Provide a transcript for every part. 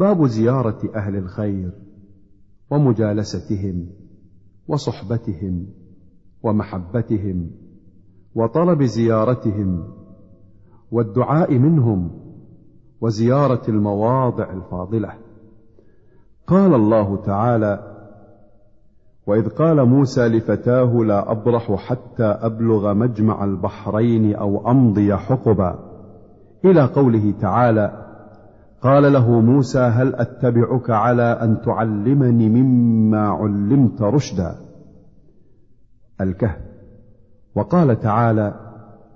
باب زيارة أهل الخير ومجالستهم وصحبتهم ومحبتهم وطلب زيارتهم والدعاء منهم وزيارة المواضع الفاضلة. قال الله تعالى وإذ قال موسى لفتاه لا أبرح حتى أبلغ مجمع البحرين أو أمضي حقبا. إلى قوله تعالى قال له موسى هل أتبعك على أن تعلمني مما علمت رشدا؟ الكهف. وقال تعالى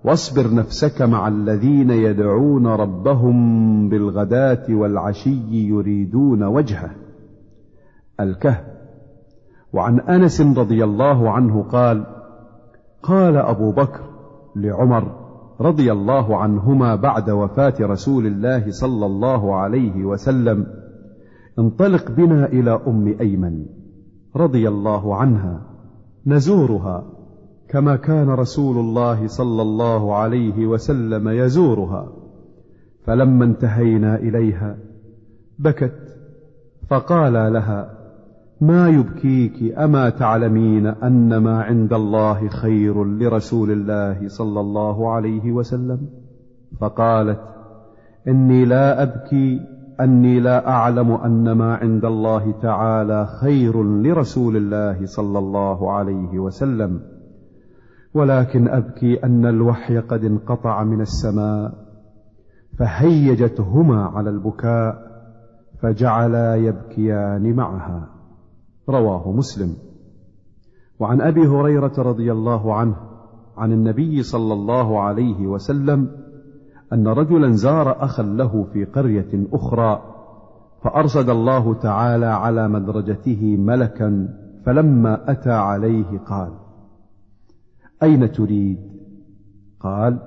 واصبر نفسك مع الذين يدعون ربهم بالغداة والعشي يريدون وجهه. الكهف. وعن أنس رضي الله عنه قال قال أبو بكر لعمر رضي الله عنهما بعد وفاة رسول الله صلى الله عليه وسلم. انطلق بنا إلى أم أيمن رضي الله عنها. نزورها كما كان رسول الله صلى الله عليه وسلم يزورها. فلما انتهينا إليها بكت فقال لها ما يبكيك أما تعلمين أن ما عند الله خير لرسول الله صلى الله عليه وسلم؟ فقالت إني لا أبكي أني لا أعلم أن ما عند الله تعالى خير لرسول الله صلى الله عليه وسلم. ولكن أبكي أن الوحي قد انقطع من السماء فهيجتهما على البكاء فجعلا يبكيان معها. رواه مسلم. وعن أبي هريرة رضي الله عنه عن النبي صلى الله عليه وسلم أن رجلا زار اخا له في قرية أخرى فارصد الله تعالى على مدرجته ملكا فلما أتى عليه قال أين تريد؟ قال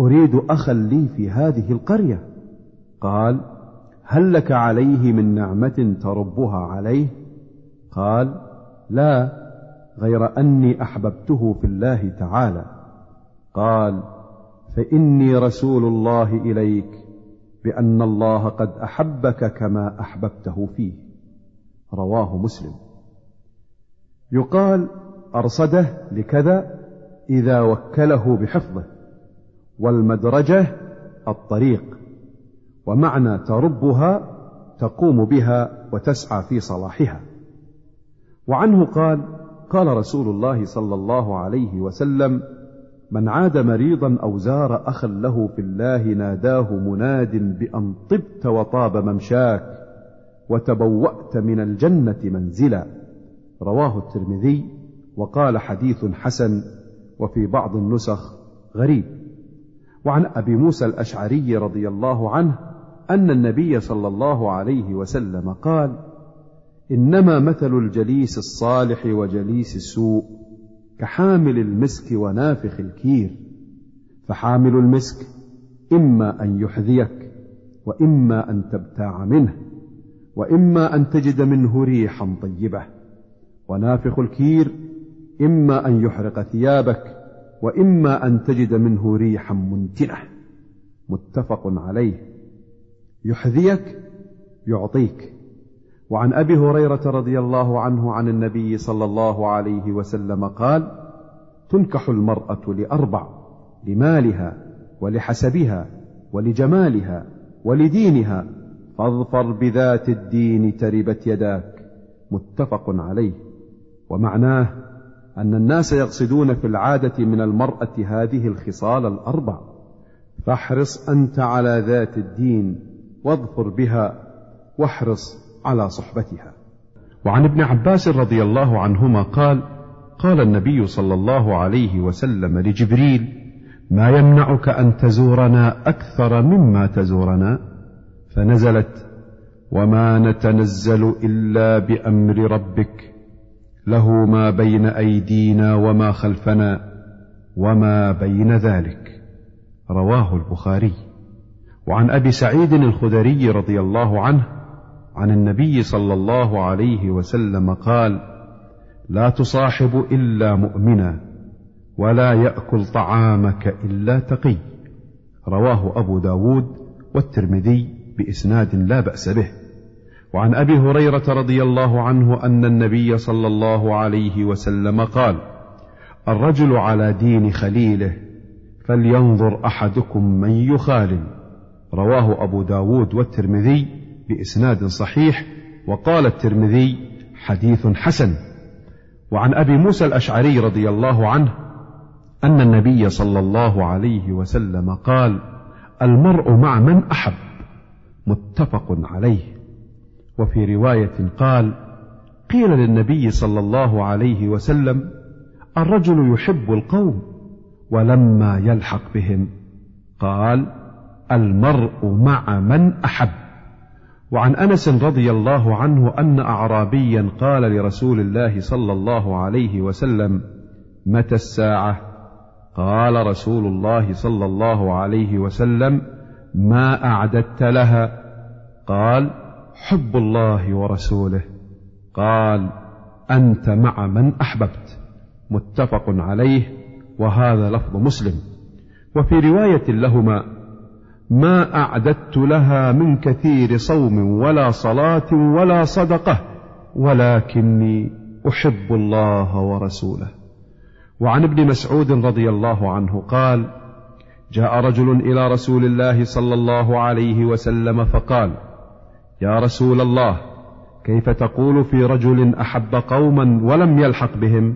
أريد اخا لي في هذه القرية. قال هل لك عليه من نعمة تربها عليه؟ قال لا غير أني أحببته في الله تعالى. قال فإني رسول الله إليك بأن الله قد أحبك كما أحببته فيه. رواه مسلم. يقال أرصده لكذا إذا وكله بحفظه والمدرجة الطريق ومعنى تربها تقوم بها وتسعى في صلاحها. وعنه قال قال رسول الله صلى الله عليه وسلم من عاد مريضا أو زار أخا له في الله ناداه مناد بأن طبت وطاب ممشاك وتبوأت من الجنة منزلا رواه الترمذي وقال حديث حسن وفي بعض النسخ غريب. وعن أبي موسى الأشعري رضي الله عنه أن النبي صلى الله عليه وسلم قال إنما مثل الجليس الصالح وجليس السوء كحامل المسك ونافخ الكير. فحامل المسك إما أن يحذيك وإما أن تبتاع منه وإما أن تجد منه ريحا طيبة. ونافخ الكير إما أن يحرق ثيابك وإما أن تجد منه ريحا منتنه متفق عليه. يحذيك يعطيك. وعن أبي هريرة رضي الله عنه عن النبي صلى الله عليه وسلم قال تنكح المرأة لأربع لمالها ولحسبها ولجمالها ولدينها فاظفر بذات الدين تربت يداك متفق عليه. ومعناه أن الناس يقصدون في العادة من المرأة هذه الخصال الأربع فاحرص أنت على ذات الدين واظفر بها واحرص على صحبتها. وعن ابن عباس رضي الله عنهما قال قال النبي صلى الله عليه وسلم لجبريل ما يمنعك أن تزورنا أكثر مما تزورنا؟ فنزلت وما نتنزل إلا بأمر ربك له ما بين أيدينا وما خلفنا وما بين ذلك. رواه البخاري. وعن أبي سعيد الخدري رضي الله عنه عن النبي صلى الله عليه وسلم قال لا تصاحب إلا مؤمنا ولا يأكل طعامك إلا تقي. رواه أبو داود والترمذي بإسناد لا بأس به. وعن أبي هريرة رضي الله عنه أن النبي صلى الله عليه وسلم قال الرجل على دين خليله فلينظر أحدكم من يخالل. رواه أبو داود والترمذي بإسناد صحيح وقال الترمذي حديث حسن. وعن أبي موسى الأشعري رضي الله عنه أن النبي صلى الله عليه وسلم قال المرء مع من أحب. متفق عليه. وفي رواية قال قيل للنبي صلى الله عليه وسلم الرجل يحب القوم ولما يلحق بهم. قال المرء مع من أحب. وعن أنس رضي الله عنه أن اعرابيا قال لرسول الله صلى الله عليه وسلم متى الساعة؟ قال رسول الله صلى الله عليه وسلم ما أعددت لها. قال حب الله ورسوله. قال أنت مع من أحببت. متفق عليه وهذا لفظ مسلم. وفي رواية لهما ما أعددت لها من كثير صوم ولا صلاة ولا صدقة ولكني أحب الله ورسوله. وعن ابن مسعود رضي الله عنه قال جاء رجل إلى رسول الله صلى الله عليه وسلم فقال يا رسول الله كيف تقول في رجل أحب قوما ولم يلحق بهم؟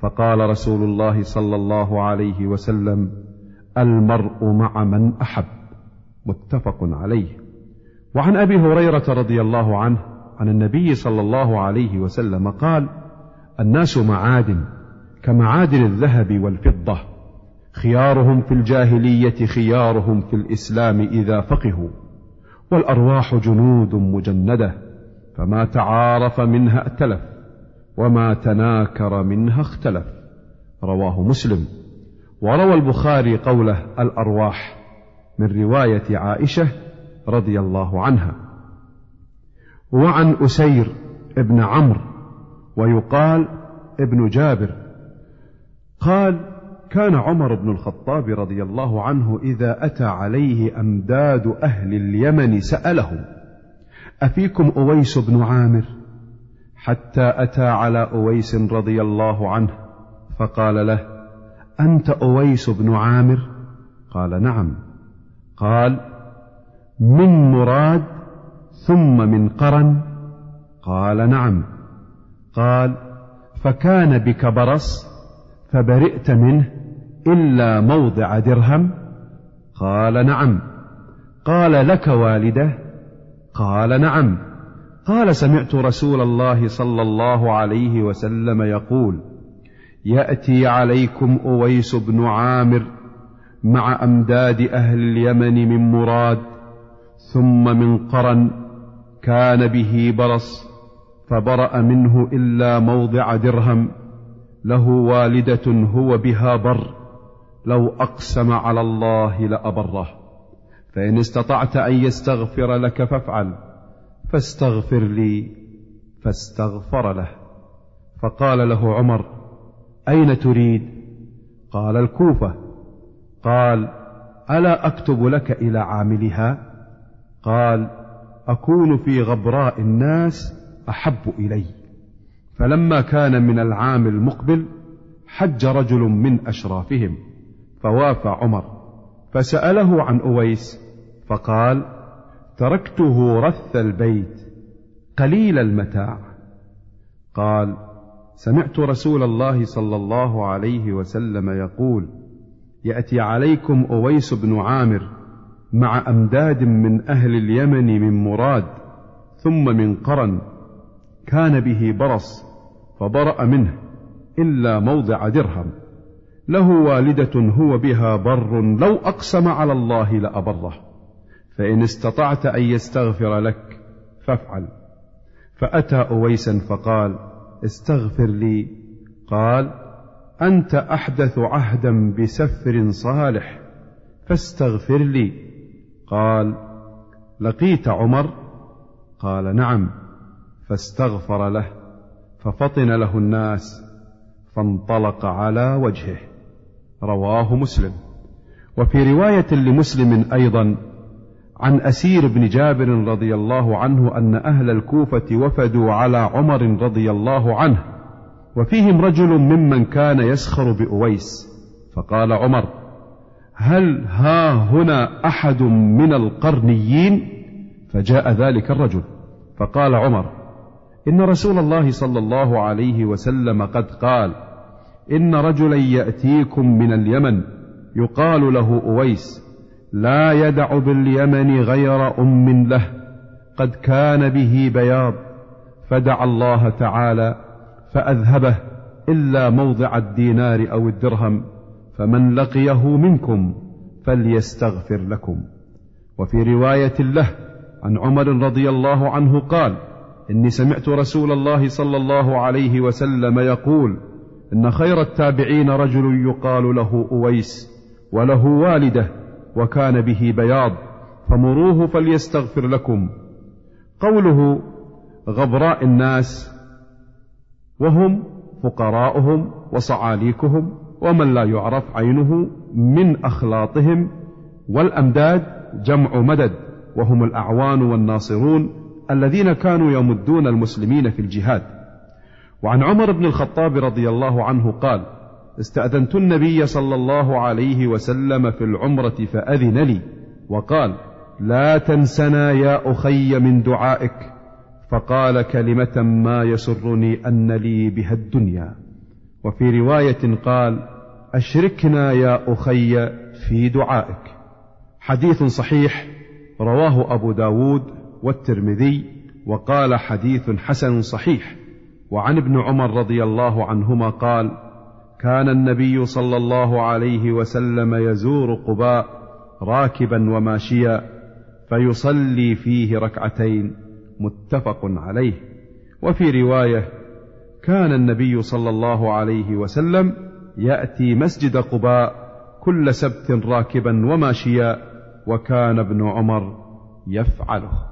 فقال رسول الله صلى الله عليه وسلم المرء مع من أحب. متفق عليه. وعن أبي هريرة رضي الله عنه عن النبي صلى الله عليه وسلم قال الناس معادن كمعادن الذهب والفضة. خيارهم في الجاهلية خيارهم في الإسلام إذا فقهوا. والأرواح جنود مجندة فما تعارف منها ائتلف وما تناكر منها اختلف. رواه مسلم. وروى البخاري قوله الأرواح. من رواية عائشة رضي الله عنها. وعن أسير ابن عمرو ويقال ابن جابر قال كان عمر بن الخطاب رضي الله عنه إذا أتى عليه أمداد أهل اليمن سألهم أفيكم أويس بن عامر؟ حتى أتى على أويس رضي الله عنه فقال له أنت أويس بن عامر؟ قال نعم. قال من مراد ثم من قرن؟ قال نعم. قال فكان بك برص فبرئت منه إلا موضع درهم؟ قال نعم. قال لك والده؟ قال نعم. قال سمعت رسول الله صلى الله عليه وسلم يقول يأتي عليكم أويس بن عامر مع أمداد أهل اليمن من مراد ثم من قرن كان به برص فبرأ منه إلا موضع درهم له والدة هو بها بر لو أقسم على الله لأبره. فإن استطعت أن يستغفر لك فافعل فاستغفر لي فاستغفر له. فقال له عمر أين تريد؟ قال الكوفة. قال ألا أكتب لك إلى عاملها؟ قال أكون في غبراء الناس أحب إلي. فلما كان من العام المقبل حج رجل من أشرافهم فوافى عمر فسأله عن أويس فقال تركته رث البيت قليل المتاع. قال سمعت رسول الله صلى الله عليه وسلم يقول يأتي عليكم أويس بن عامر مع أمداد من أهل اليمن من مراد ثم من قرن. كان به برص فبرأ منه إلا موضع درهم. له والدة هو بها بر لو أقسم على الله لأبره. فإن استطعت أن يستغفر لك فافعل. فأتى أويسا فقال استغفر لي. قال أنت أحدث عهدا بسفر صالح فاستغفر لي. قال لقيت عمر؟ قال نعم. فاستغفر له ففطن له الناس فانطلق على وجهه. رواه مسلم. وفي رواية لمسلم أيضا عن أسير بن جابر رضي الله عنه أن أهل الكوفة وفدوا على عمر رضي الله عنه. وفيهم رجل ممن كان يسخر بأويس. فقال عمر هل ها هنا أحد من القرنيين؟ فجاء ذلك الرجل. فقال عمر إن رسول الله صلى الله عليه وسلم قد قال إن رجلا يأتيكم من اليمن يقال له أويس لا يدع باليمن غير أم له قد كان به بياض فدعا الله تعالى فأذهبه إلا موضع الدينار أو الدرهم فمن لقيه منكم فليستغفر لكم. وفي رواية له عن عمر رضي الله عنه قال إني سمعت رسول الله صلى الله عليه وسلم يقول إن خير التابعين رجل يقال له أويس وله والده وكان به بياض فمروه فليستغفر لكم. قوله غبراء الناس وهم فقراؤهم وصعاليكهم ومن لا يعرف عينه من أخلاطهم والأمداد جمع مدد وهم الأعوان والناصرون الذين كانوا يمدون المسلمين في الجهاد. وعن عمر بن الخطاب رضي الله عنه قال استأذنت النبي صلى الله عليه وسلم في العمرة فأذن لي وقال لا تنسنا يا أخي من دعائك. فقال كلمة ما يسرني أن لي بها الدنيا. وفي رواية قال أشركنا يا أخي في دعائك. حديث صحيح رواه أبو داود والترمذي وقال حديث حسن صحيح. وعن ابن عمر رضي الله عنهما قال كان النبي صلى الله عليه وسلم يزور قباء راكبا وماشيا فيصلي فيه ركعتين. متفق عليه. وفي رواية كان النبي صلى الله عليه وسلم يأتي مسجد قباء كل سبت راكبا وماشيا وكان ابن عمر يفعله.